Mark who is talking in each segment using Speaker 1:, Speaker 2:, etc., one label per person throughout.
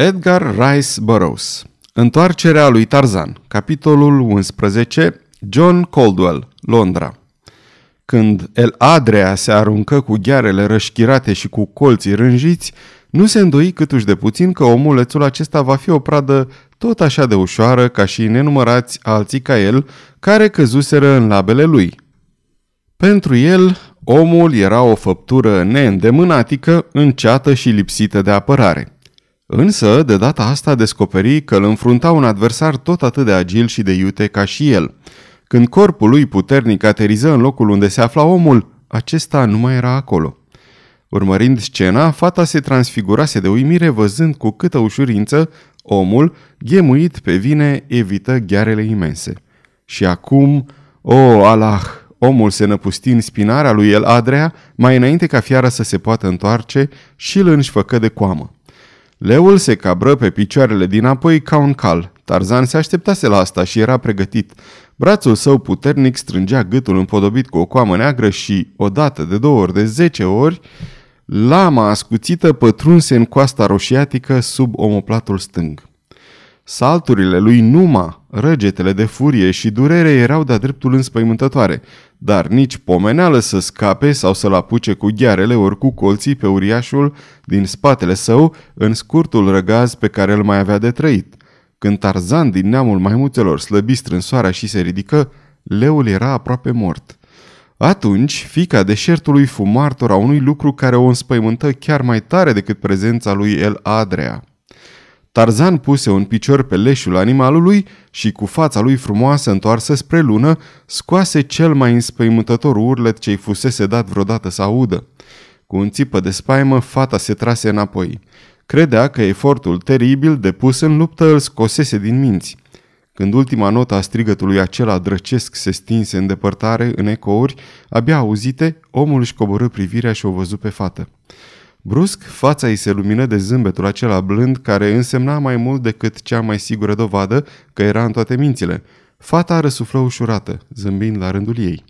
Speaker 1: Edgar Rice Burroughs Întoarcerea lui Tarzan Capitolul 11 John Caldwell, Londra Când El Adrea se aruncă cu ghearele rășchirate și cu colții rânjiți, nu se îndoi câtuși de puțin că omulețul acesta va fi o pradă tot așa de ușoară ca și nenumărați alții ca el, care căzuseră în labele lui. Pentru el, omul era o făptură neîndemânatică, înceată și lipsită de apărare. Însă, de data asta descoperi că îl înfrunta un adversar tot atât de agil și de iute ca și el. Când corpul lui puternic ateriză în locul unde se afla omul, acesta nu mai era acolo. Urmărind scena, fata se transfigurase de uimire văzând cu câtă ușurință omul, ghemuit pe vine, evită ghearele imense. Și acum, o, oh, Allah, omul se năpusti în spinarea lui El Adrea mai înainte ca fiara să se poată întoarce și îl înșfăcă de coamă. Leul se cabră pe picioarele dinapoi ca un cal. Tarzan se așteptase la asta și era pregătit. Brațul său puternic strângea gâtul împodobit cu o coamă neagră și, odată, de două ori, de zece ori, lama ascuțită pătrunse în coasta roșiatică sub omoplatul stâng. Salturile lui Numa, răgetele de furie și durere erau de-a dreptul înspăimântătoare, dar nici pomeneală să scape sau să-l apuce cu ghearele ori cu colții pe uriașul din spatele său în scurtul răgaz pe care îl mai avea de trăit. Când Tarzan din neamul maimuțelor slăbi strânsoarea și se ridică, leul era aproape mort. Atunci, fica deșertului fu martora unui lucru care o înspăimântă chiar mai tare decât prezența lui El Adrea. Tarzan puse un picior pe leșul animalului și cu fața lui frumoasă întoarsă spre lună, scoase cel mai înspăimântător urlet ce-i fusese dat vreodată să audă. Cu un țipă de spaimă, fata se trase înapoi. Credea că efortul teribil depus în luptă îl scosese din minți. Când ultima notă a strigătului acela drăcesc se stinse în depărtare, în ecouri, abia auzite, omul își coborâ privirea și o văzu pe fată. Brusc, fața îi se lumină de zâmbetul acela blând care însemna mai mult decât cea mai sigură dovadă că era în toate mințile. Fata răsuflă ușurată, zâmbind la rândul ei.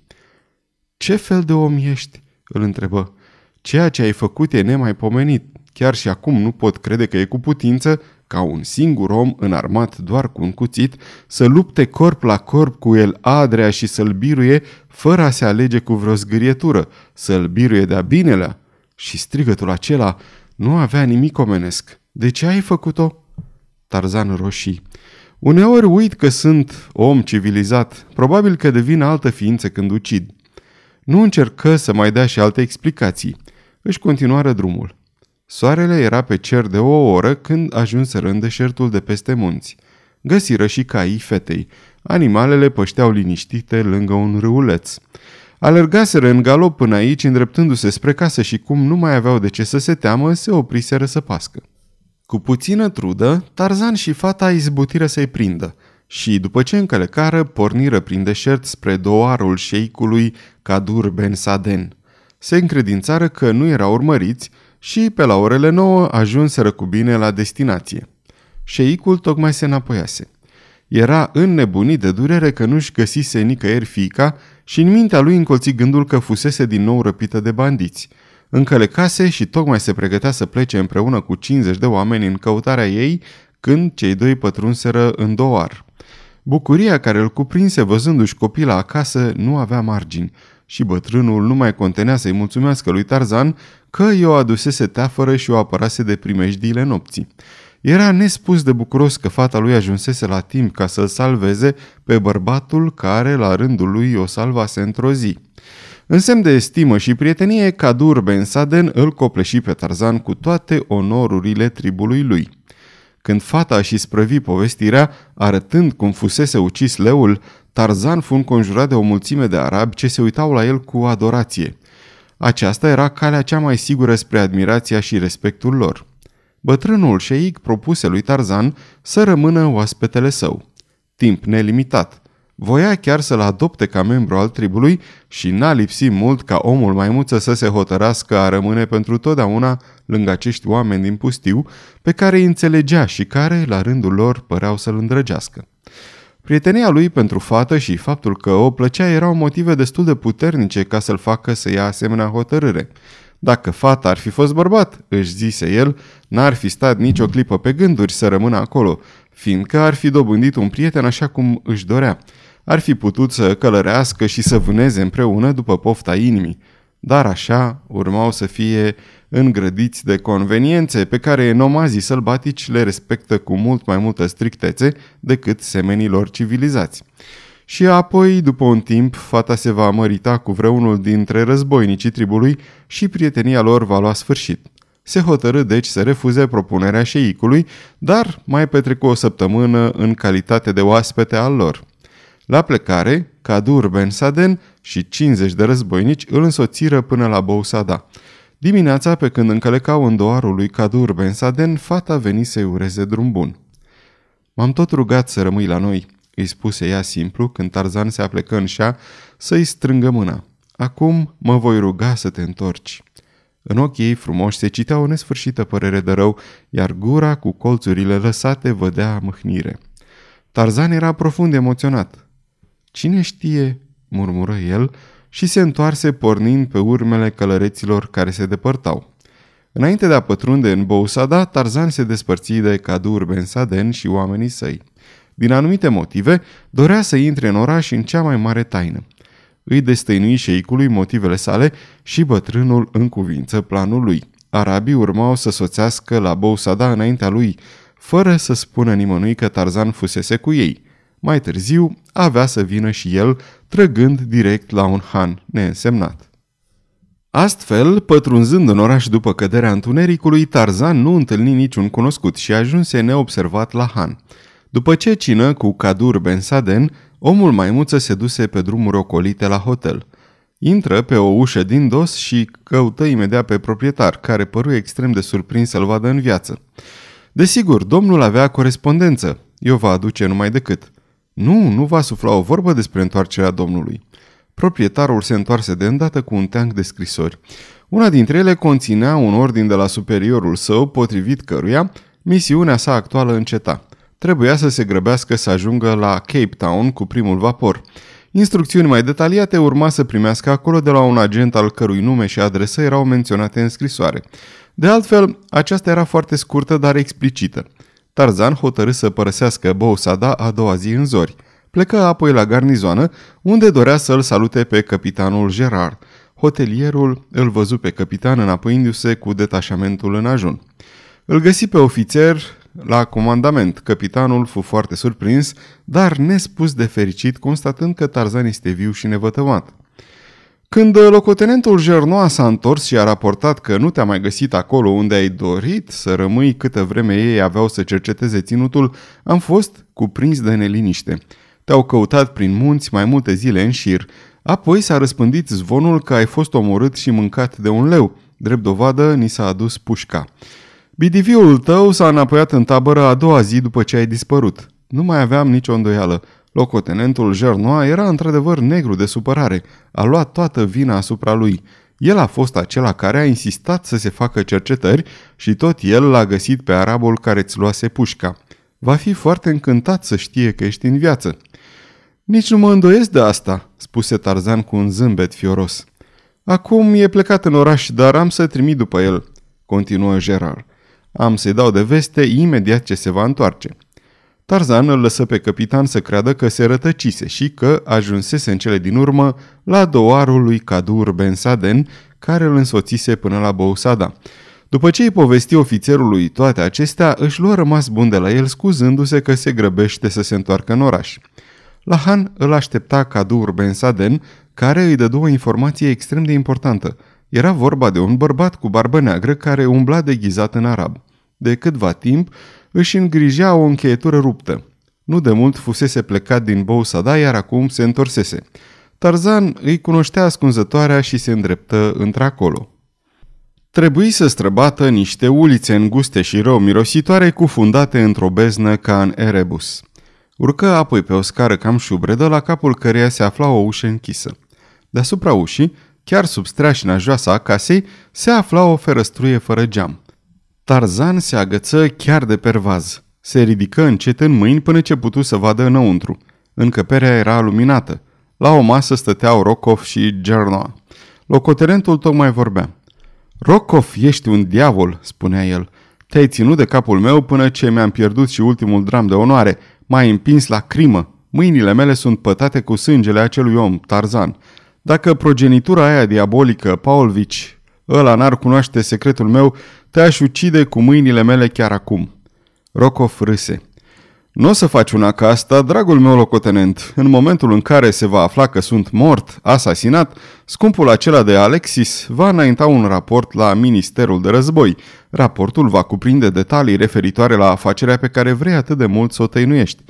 Speaker 1: Ce fel de om ești?" îl întrebă. Ceea ce ai făcut e nemaipomenit. Chiar și acum nu pot crede că e cu putință ca un singur om înarmat doar cu un cuțit să lupte corp la corp cu el Adrea și să-l biruie fără a se alege cu vreo zgârietură, să-l biruie de-a binelea. Și strigătul acela nu avea nimic omenesc. De ce ai făcut-o? Tarzan roșii. Uneori uit că sunt om civilizat, probabil că devin altă ființă când ucid. Nu încercă să mai dea și alte explicații. Își continuară drumul. Soarele era pe cer de o oră când ajunseră în deșertul de peste munți. Găsiră și caii fetei. Animalele pășteau liniștite lângă un râuleț. Alergaseră în galop până aici, îndreptându-se spre casă și cum nu mai aveau de ce să se teamă, se opriseră să pască. Cu puțină trudă, Tarzan și fata izbutiră să-i prindă și, după ce încălecară, porniră prin deșert spre doarul șeicului Kadur Ben Saden. Se încredințară că nu erau urmăriți și, pe la orele nouă, ajunseră cu bine la destinație. Șeicul tocmai se înapoiase. Era înnebunit de durere că nu-și găsise nicăieri fica și în mintea lui încolți gândul că fusese din nou răpită de bandiți. Încălecase și tocmai se pregătea să plece împreună cu 50 de oameni în căutarea ei, când cei doi pătrunseră în doar. Bucuria care îl cuprinse văzându-și copila acasă nu avea margini și bătrânul nu mai contenea să-i mulțumească lui Tarzan că i-o adusese teafără și o apărase de primejdiile nopții. Era nespus de bucuros că fata lui ajunsese la timp ca să-l salveze pe bărbatul care, la rândul lui, o salvase într-o zi. În semn de estimă și prietenie, Kadur Ben Saden îl copleși pe Tarzan cu toate onorurile tribului lui. Când fata și sprăvi povestirea, arătând cum fusese ucis leul, Tarzan fu înconjurat de o mulțime de arabi ce se uitau la el cu adorație. Aceasta era calea cea mai sigură spre admirația și respectul lor. Bătrânul șeic propuse lui Tarzan să rămână oaspetele său. Timp nelimitat. Voia chiar să-l adopte ca membru al tribului și n-a lipsit mult ca omul maimuță să se hotărască a rămâne pentru totdeauna lângă acești oameni din pustiu pe care îi înțelegea și care, la rândul lor, păreau să-l îndrăgească. Prietenia lui pentru fată și faptul că o plăcea erau motive destul de puternice ca să-l facă să ia asemenea hotărâre – Dacă fata ar fi fost bărbat, își zise el, n-ar fi stat nicio clipă pe gânduri să rămână acolo, fiindcă ar fi dobândit un prieten așa cum își dorea. Ar fi putut să călărească și să vâneze împreună după pofta inimii. Dar așa urmau să fie îngrădiți de conveniențe pe care nomazii sălbatici le respectă cu mult mai multă strictețe decât semenilor civilizați. Și apoi, după un timp, fata se va mărita cu vreunul dintre războinicii tribului și prietenia lor va lua sfârșit. Se hotărâ deci să refuze propunerea șeicului, dar mai petrecu o săptămână în calitate de oaspete al lor. La plecare, Kadur Ben Saden și 50 de războinici îl însoțiră până la Bousada. Dimineața, pe când încălecau în doarul lui Kadur Ben Saden, fata veni să-i ureze drum bun. M-am tot rugat să rămâi la noi, îi spuse ea simplu când Tarzan se aplecă în șa să-i strângă mâna. Acum mă voi ruga să te întorci. În ochii ei frumoși se citea o nesfârșită părere de rău, iar gura cu colțurile lăsate vădea mâhnire. Tarzan era profund emoționat. Cine știe, murmură el și se întoarse pornind pe urmele călăreților care se depărtau. Înainte de a pătrunde în Bousada, Tarzan se despărți de Cadur Ben Saden și oamenii săi. Din anumite motive, dorea să intre în oraș în cea mai mare taină. Îi destăinui șeicului motivele sale și bătrânul în cuvință planul lui. Arabii urmau să soțească la Bousada înaintea lui, fără să spună nimănui că Tarzan fusese cu ei. Mai târziu, avea să vină și el, trăgând direct la un han neînsemnat. Astfel, pătrunzând în oraș după căderea întunericului, Tarzan nu întâlni niciun cunoscut și ajunse neobservat la han. După ce cină cu Kadur Ben Saden, omul maimuță se duse pe drumuri ocolite la hotel. Intră pe o ușă din dos și căută imediat pe proprietar, care păru extrem de surprins să-l vadă în viață. Desigur, domnul avea corespondență. Eu va aduce numai decât. Nu, nu va sufla o vorbă despre întoarcerea domnului. Proprietarul se întoarse de îndată cu un teanc de scrisori. Una dintre ele conținea un ordin de la superiorul său, potrivit căruia misiunea sa actuală înceta. Trebuia să se grăbească să ajungă la Cape Town cu primul vapor. Instrucțiuni mai detaliate urma să primească acolo de la un agent al cărui nume și adresă erau menționate în scrisoare. De altfel, aceasta era foarte scurtă, dar explicită. Tarzan hotărâ să părăsească Bousada a doua zi în zori. Plecă apoi la garnizoană, unde dorea să-l salute pe capitanul Gerard. Hotelierul îl văzu pe capitan înapoiindu-se cu detașamentul în ajun. Îl găsi pe ofițer la comandament. Capitanul fu foarte surprins, dar nespus de fericit, constatând că Tarzan este viu și nevătămat. Când locotenentul Jernoa s-a întors și a raportat că nu te-a mai găsit acolo unde ai dorit să rămâi câtă vreme ei aveau să cerceteze ținutul, am fost cuprins de neliniște. Te-au căutat prin munți mai multe zile în șir. Apoi s-a răspândit zvonul că ai fost omorât și mâncat de un leu. Drept dovadă, ni s-a adus pușca. Bidiviul tău s-a înapoiat în tabără a doua zi după ce ai dispărut. Nu mai aveam nicio îndoială. Locotenentul Gernoa era într-adevăr negru de supărare. A luat toată vina asupra lui. El a fost acela care a insistat să se facă cercetări și tot el l-a găsit pe arabul care îți luase pușca. Va fi foarte încântat să știe că ești în viață. Nici nu mă îndoiesc de asta, spuse Tarzan cu un zâmbet fioros. Acum e plecat în oraș, dar am să trimit după el, continuă Gerard. Am să-i dau de veste imediat ce se va întoarce. Tarzan îl lăsă pe capitan să creadă că se rătăcise și că ajunsese în cele din urmă la doarul lui Kadur Ben Saden, care îl însoțise până la Bousada. După ce îi povesti ofițerului toate acestea, își luă rămas bun de la el, scuzându-se că se grăbește să se întoarcă în oraș. La Han îl aștepta Kadur Ben Saden, care îi dădu o informație extrem de importantă. Era vorba de un bărbat cu barbă neagră care umbla deghizat în arab. De câtva timp, își îngrijea o încheietură ruptă. Nu de mult fusese plecat din Bousada, iar acum se întorsese. Tarzan îi cunoștea ascunzătoarea și se îndreptă într-acolo. Trebuie să străbată niște ulițe înguste și rău mirositoare cufundate într-o beznă ca în Erebus. Urcă apoi pe o scară cam șubredă, la capul căreia se afla o ușă închisă. Deasupra ușii, chiar sub streașina joasă a casei, se afla o ferăstruie fără geam. Tarzan se agăță chiar de pervaz. Se ridică încet în mâini până ce putu să vadă înăuntru. Încăperea era luminată. La o masă stăteau Rokov și Gernoa. Locotenentul tocmai vorbea. Rokov, ești un diavol, spunea el. Te-ai ținut de capul meu până ce mi-am pierdut și ultimul dram de onoare. M-ai împins la crimă. Mâinile mele sunt pătate cu sângele acelui om, Tarzan. Dacă progenitura aia diabolică, Paulvici, ăla n-ar cunoaște secretul meu, te-aș ucide cu mâinile mele chiar acum. Rokov râse. Nu o să faci una ca asta, dragul meu locotenent. În momentul în care se va afla că sunt mort, asasinat, scumpul acela de Alexis va înainta un raport la Ministerul de Război. Raportul va cuprinde detalii referitoare la afacerea pe care vrei atât de mult să o tăinuiești.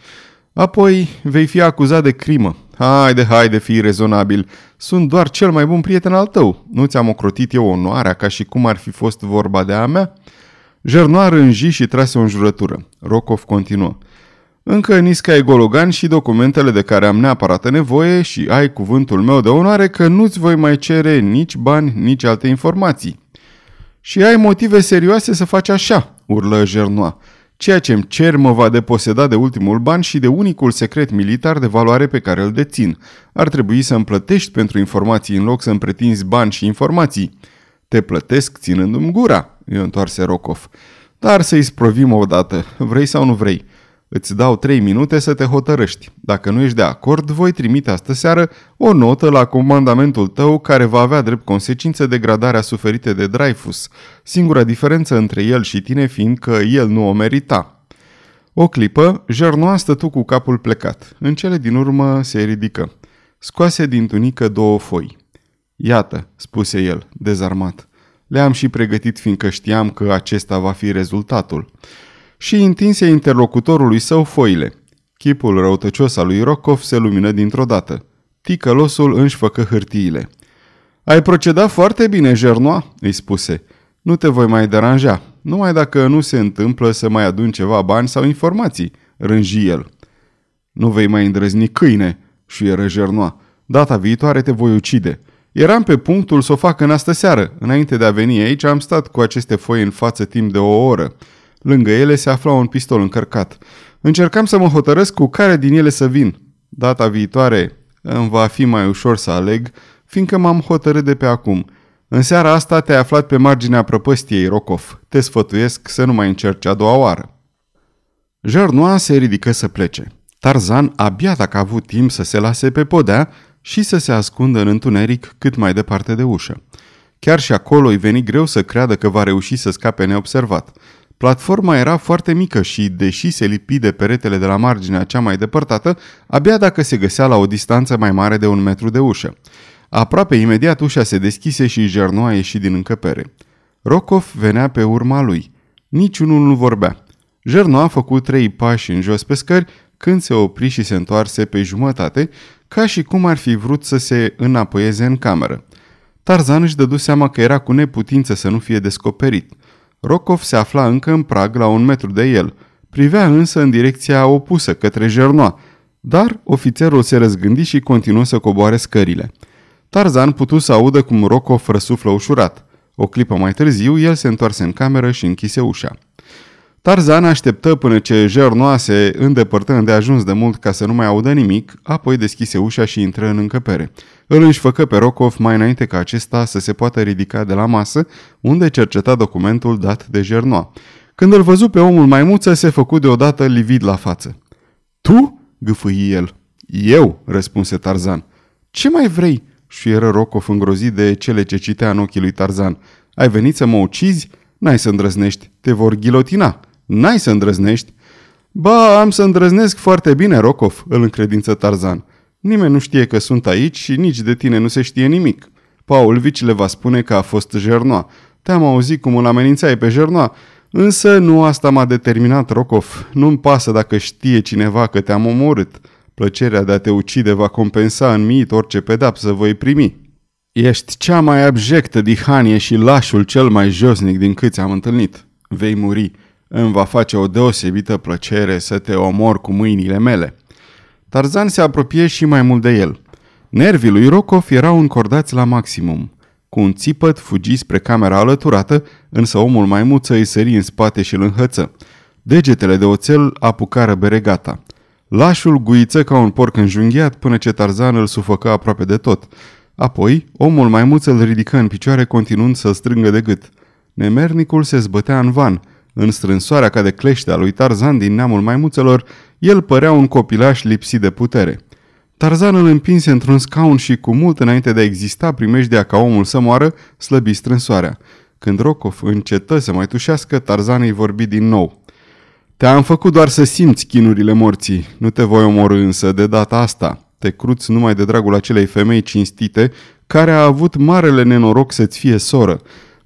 Speaker 1: Apoi vei fi acuzat de crimă. Haide, haide, fii rezonabil. Sunt doar cel mai bun prieten al tău. Nu ți-am ocrotit eu onoarea ca și cum ar fi fost vorba de a mea?" Jernoar înji și trase o înjurătură. Rokov continuă. Încă nisca e gologan și documentele de care am neapărat nevoie și ai cuvântul meu de onoare că nu-ți voi mai cere nici bani, nici alte informații. Și ai motive serioase să faci așa, urlă Jernoa. Ceea ce îmi cer mă va deposeda de ultimul ban și de unicul secret militar de valoare pe care îl dețin. Ar trebui să îmi plătești pentru informații în loc să îmi pretinzi bani și informații. Te plătesc ținându-mi gura, îi întoarse Rokov. Dar să-i sprovim odată, vrei sau nu vrei. Îți dau trei minute să te hotărăști. Dacă nu ești de acord, voi trimite astă seară o notă la comandamentul tău care va avea drept consecință degradarea suferită de Dreyfus, singura diferență între el și tine fiind că el nu o merita. O clipă, Jernoa stătu cu capul plecat. În cele din urmă se ridică. Scoase din tunică două foi. Iată, spuse el, dezarmat. Le-am și pregătit fiindcă știam că acesta va fi rezultatul și întinse interlocutorului său foile. Chipul răutăcios al lui Rokov se lumină dintr-o dată. Ticălosul își făcă hârtiile. Ai procedat foarte bine, Jernoa, îi spuse. Nu te voi mai deranja, numai dacă nu se întâmplă să mai adun ceva bani sau informații, rânji el. Nu vei mai îndrăzni câine, șuieră Jernoa. Data viitoare te voi ucide. Eram pe punctul să o fac în astă seară. Înainte de a veni aici am stat cu aceste foi în față timp de o oră. Lângă ele se afla un pistol încărcat. Încercam să mă hotărăsc cu care din ele să vin. Data viitoare îmi va fi mai ușor să aleg, fiindcă m-am hotărât de pe acum. În seara asta te-ai aflat pe marginea prăpăstiei, Rokov. Te sfătuiesc să nu mai încerci a doua oară. Jărnoa se ridică să plece. Tarzan abia dacă a avut timp să se lase pe podea și să se ascundă în întuneric cât mai departe de ușă. Chiar și acolo îi veni greu să creadă că va reuși să scape neobservat. Platforma era foarte mică și, deși se lipi de peretele de la marginea cea mai depărtată, abia dacă se găsea la o distanță mai mare de un metru de ușă. Aproape imediat ușa se deschise și Jerno a ieșit din încăpere. Rokov venea pe urma lui. Niciunul nu vorbea. Jerno a făcut trei pași în jos pe scări când se opri și se întoarse pe jumătate, ca și cum ar fi vrut să se înapoieze în cameră. Tarzan își dădu seama că era cu neputință să nu fie descoperit – Rokov se afla încă în prag la un metru de el. Privea însă în direcția opusă, către Jernoa, dar ofițerul se răzgândi și continuă să coboare scările. Tarzan putu să audă cum Rokov răsuflă ușurat. O clipă mai târziu, el se întoarse în cameră și închise ușa. Tarzan așteptă până ce Jernoa se îndepărtă de ajuns de mult ca să nu mai audă nimic, apoi deschise ușa și intră în încăpere. Îl înși făcă pe Rokov mai înainte ca acesta să se poată ridica de la masă, unde cerceta documentul dat de Jernoa. Când îl văzu pe omul maimuță, se făcu deodată livid la față. Tu?" gâfâi el. Eu?" răspunse Tarzan. Ce mai vrei?" șuieră Rokov îngrozit de cele ce citea în ochii lui Tarzan. Ai venit să mă ucizi? N-ai să îndrăznești. Te vor ghilotina. N-ai să îndrăznești. Ba, am să îndrăznesc foarte bine, Rokov, îl încredință Tarzan. Nimeni nu știe că sunt aici și nici de tine nu se știe nimic. Paul Vici le va spune că a fost Jernoa. Te-am auzit cum îl amenințai pe Jernoa, însă nu asta m-a determinat, Rokov. Nu-mi pasă dacă știe cineva că te-am omorât. Plăcerea de a te ucide va compensa în mit orice pedapsă voi primi. Ești cea mai abjectă dihanie și lașul cel mai josnic din câți am întâlnit. Vei muri. Îmi va face o deosebită plăcere să te omor cu mâinile mele. Tarzan se apropie și mai mult de el. Nervii lui Rokov erau încordați la maximum. Cu un țipăt fugi spre camera alăturată, însă omul maimuță îi sări în spate și îl înhăță. Degetele de oțel apucară beregata. Lașul guiță ca un porc înjunghiat până ce Tarzan îl sufăcă aproape de tot. Apoi, omul maimuț îl ridică în picioare continuând să strângă de gât. Nemernicul se zbătea în van. În strânsoarea ca de clește a lui Tarzan din neamul maimuțelor, el părea un copilaș lipsit de putere. Tarzan îl împinse într-un scaun și cu mult înainte de a exista primejdea ca omul să moară, slăbi strânsoarea. Când Rokov încetă să mai tușească, Tarzan îi vorbi din nou. Te-am făcut doar să simți chinurile morții, nu te voi omorâ însă de data asta. Te cruți numai de dragul acelei femei cinstite care a avut marele nenoroc să-ți fie soră.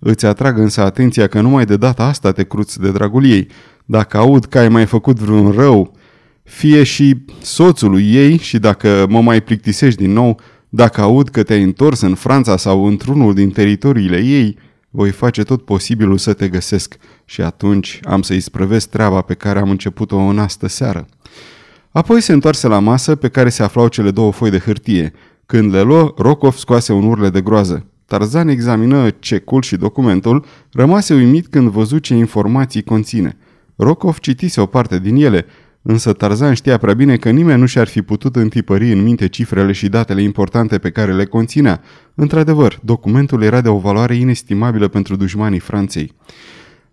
Speaker 1: Îți atrag însă atenția că numai de data asta te cruți de dragul ei. Dacă aud că ai mai făcut vreun rău, fie și soțului ei și dacă mă mai plictisești din nou, dacă aud că te-ai întors în Franța sau într-unul din teritoriile ei, voi face tot posibilul să te găsesc și atunci am să-i sprăvesc treaba pe care am început-o în astă seară. Apoi se întoarse la masă pe care se aflau cele două foi de hârtie. Când le luă, Rokov scoase un urle de groază. Tarzan examină cecul și documentul, rămase uimit când văzu ce informații conține. Rokov citise o parte din ele, însă Tarzan știa prea bine că nimeni nu și-ar fi putut întipări în minte cifrele și datele importante pe care le conținea. Într-adevăr, documentul era de o valoare inestimabilă pentru dușmanii Franței.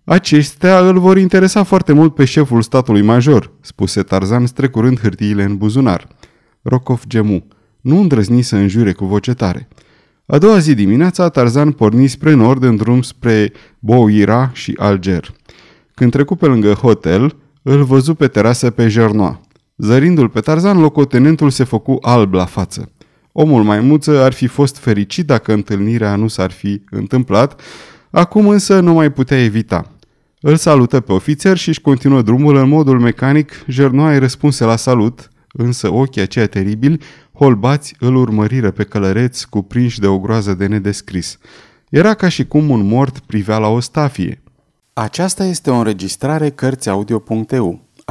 Speaker 1: Acestea îl vor interesa foarte mult pe șeful statului major, spuse Tarzan strecurând hârtiile în buzunar. Rokov gemu. Nu îndrăzni să înjure cu voce tare. A doua zi dimineața, Tarzan porni spre nord în drum spre Bouira și Alger. Când trecu pe lângă hotel, îl văzu pe terasă pe Jernoa. Zărindu-l pe Tarzan, locotenentul se făcu alb la față. Omul maimuță ar fi fost fericit dacă întâlnirea nu s-ar fi întâmplat, acum însă nu mai putea evita. Îl salută pe ofițer și își continuă drumul în modul mecanic, Jernoa îi răspunse la salut, însă ochii aceia teribili, holbați, îl urmăriră pe călăreț cuprinși de o groază de nedescris. Era ca și cum un mort privea la o stafie. Aceasta este o înregistrare Cărțiaudio.eu.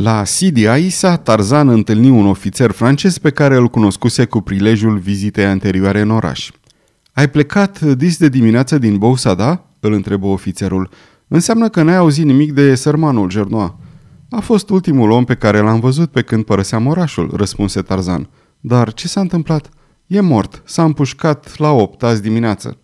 Speaker 1: La Sidi Aisa, Tarzan întâlni un ofițer francez pe care îl cunoscuse cu prilejul vizitei anterioare în oraș. Ai plecat dis de dimineață din Bousada?" îl întrebă ofițerul. Înseamnă că n-ai auzit nimic de sărmanul Gernoa." A fost ultimul om pe care l-am văzut pe când părăseam orașul," răspunse Tarzan. Dar ce s-a întâmplat?" E mort. S-a împușcat la opt azi dimineață."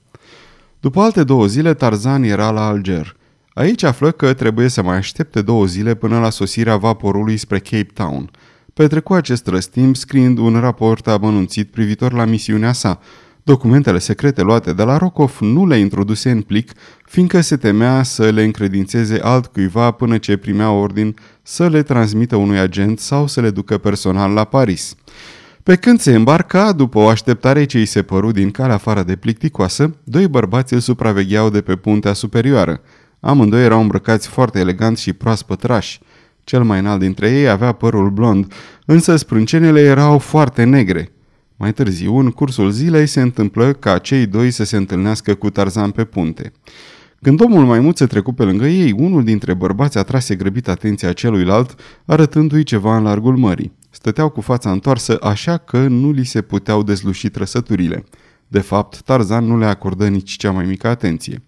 Speaker 1: După alte două zile, Tarzan era la Alger – Aici află că trebuie să mai aștepte două zile până la sosirea vaporului spre Cape Town. Petrecu acest răstimp scriind un raport amănunțit privitor la misiunea sa. Documentele secrete luate de la Rokov nu le introduse în plic, fiindcă se temea să le încredințeze altcuiva până ce primea ordin să le transmită unui agent sau să le ducă personal la Paris. Pe când se îmbarca, după o așteptare ce îi se păru din calea afară de plicticoasă, doi bărbați îl supravegheau de pe puntea superioară. Amândoi erau îmbrăcați foarte elegant și proaspăt rași. Cel mai înalt dintre ei avea părul blond, însă sprâncenele erau foarte negre. Mai târziu, în cursul zilei, se întâmplă ca cei doi să se întâlnească cu Tarzan pe punte. Când omul maimuț se trecu pe lângă ei, unul dintre bărbați atrase grăbit atenția celuilalt, arătându-i ceva în largul mării. Stăteau cu fața întoarsă, așa că nu li se puteau dezluși trăsăturile. De fapt, Tarzan nu le acordă nici cea mai mică atenție.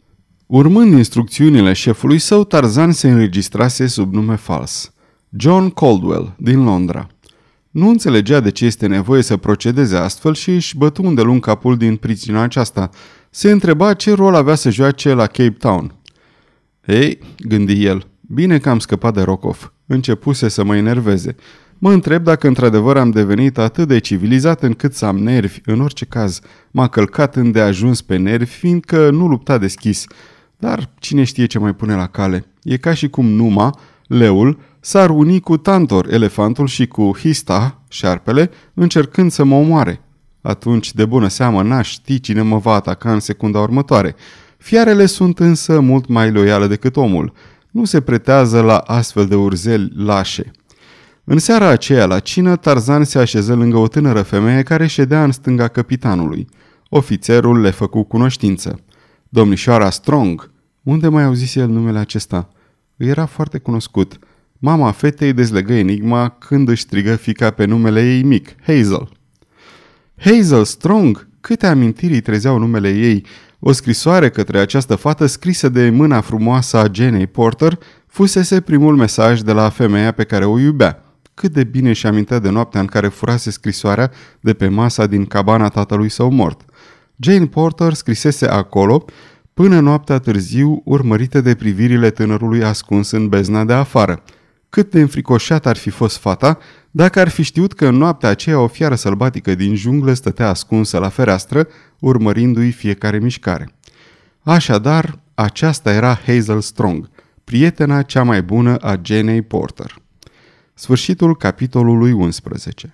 Speaker 1: Urmând instrucțiunile șefului său, Tarzan se înregistrase sub nume fals. John Caldwell, din Londra. Nu înțelegea de ce este nevoie să procedeze astfel și își bătu îndelung capul din pricina aceasta. Se întreba ce rol avea să joace la Cape Town. Ei, gândi el, bine că am scăpat de Rokov. Începuse să mă enerveze. Mă întreb dacă într-adevăr am devenit atât de civilizat încât să am nervi. În orice caz, m-a călcat îndeajuns pe nervi, fiindcă nu lupta deschis. Dar cine știe ce mai pune la cale? E ca și cum Numa, leul, s-ar uni cu Tantor, elefantul, și cu Hista, șarpele, încercând să mă omoare. Atunci, de bună seamă, n-aș ști cine mă va ataca în secunda următoare. Fiarele sunt însă mult mai loiale decât omul. Nu se pretează la astfel de urzeli lașe. În seara aceea, la cină, Tarzan se așeză lângă o tânără femeie care ședea în stânga capitanului. Ofițerul le făcu cunoștință. Domnișoara Strong. Unde mai auzise el numele acesta? Îi era foarte cunoscut. Mama fetei dezlegă enigma când își strigă fica pe numele ei mic, Hazel. Hazel Strong? Câte amintiri îi trezeau numele ei. O scrisoare către această fată scrisă de mâna frumoasă a Jenny Porter fusese primul mesaj de la femeia pe care o iubea. Cât de bine și amintea de noaptea în care furase scrisoarea de pe masa din cabana tatălui său mort. Jane Porter scrisese acolo până noaptea târziu, urmărită de privirile tânărului ascuns în bezna de afară. Cât de înfricoșat ar fi fost fata dacă ar fi știut că în noaptea aceea o fiară sălbatică din junglă stătea ascunsă la fereastră, urmărindu-i fiecare mișcare. Așadar, aceasta era Hazel Strong, prietena cea mai bună a Jenny Porter. Sfârșitul capitolului 11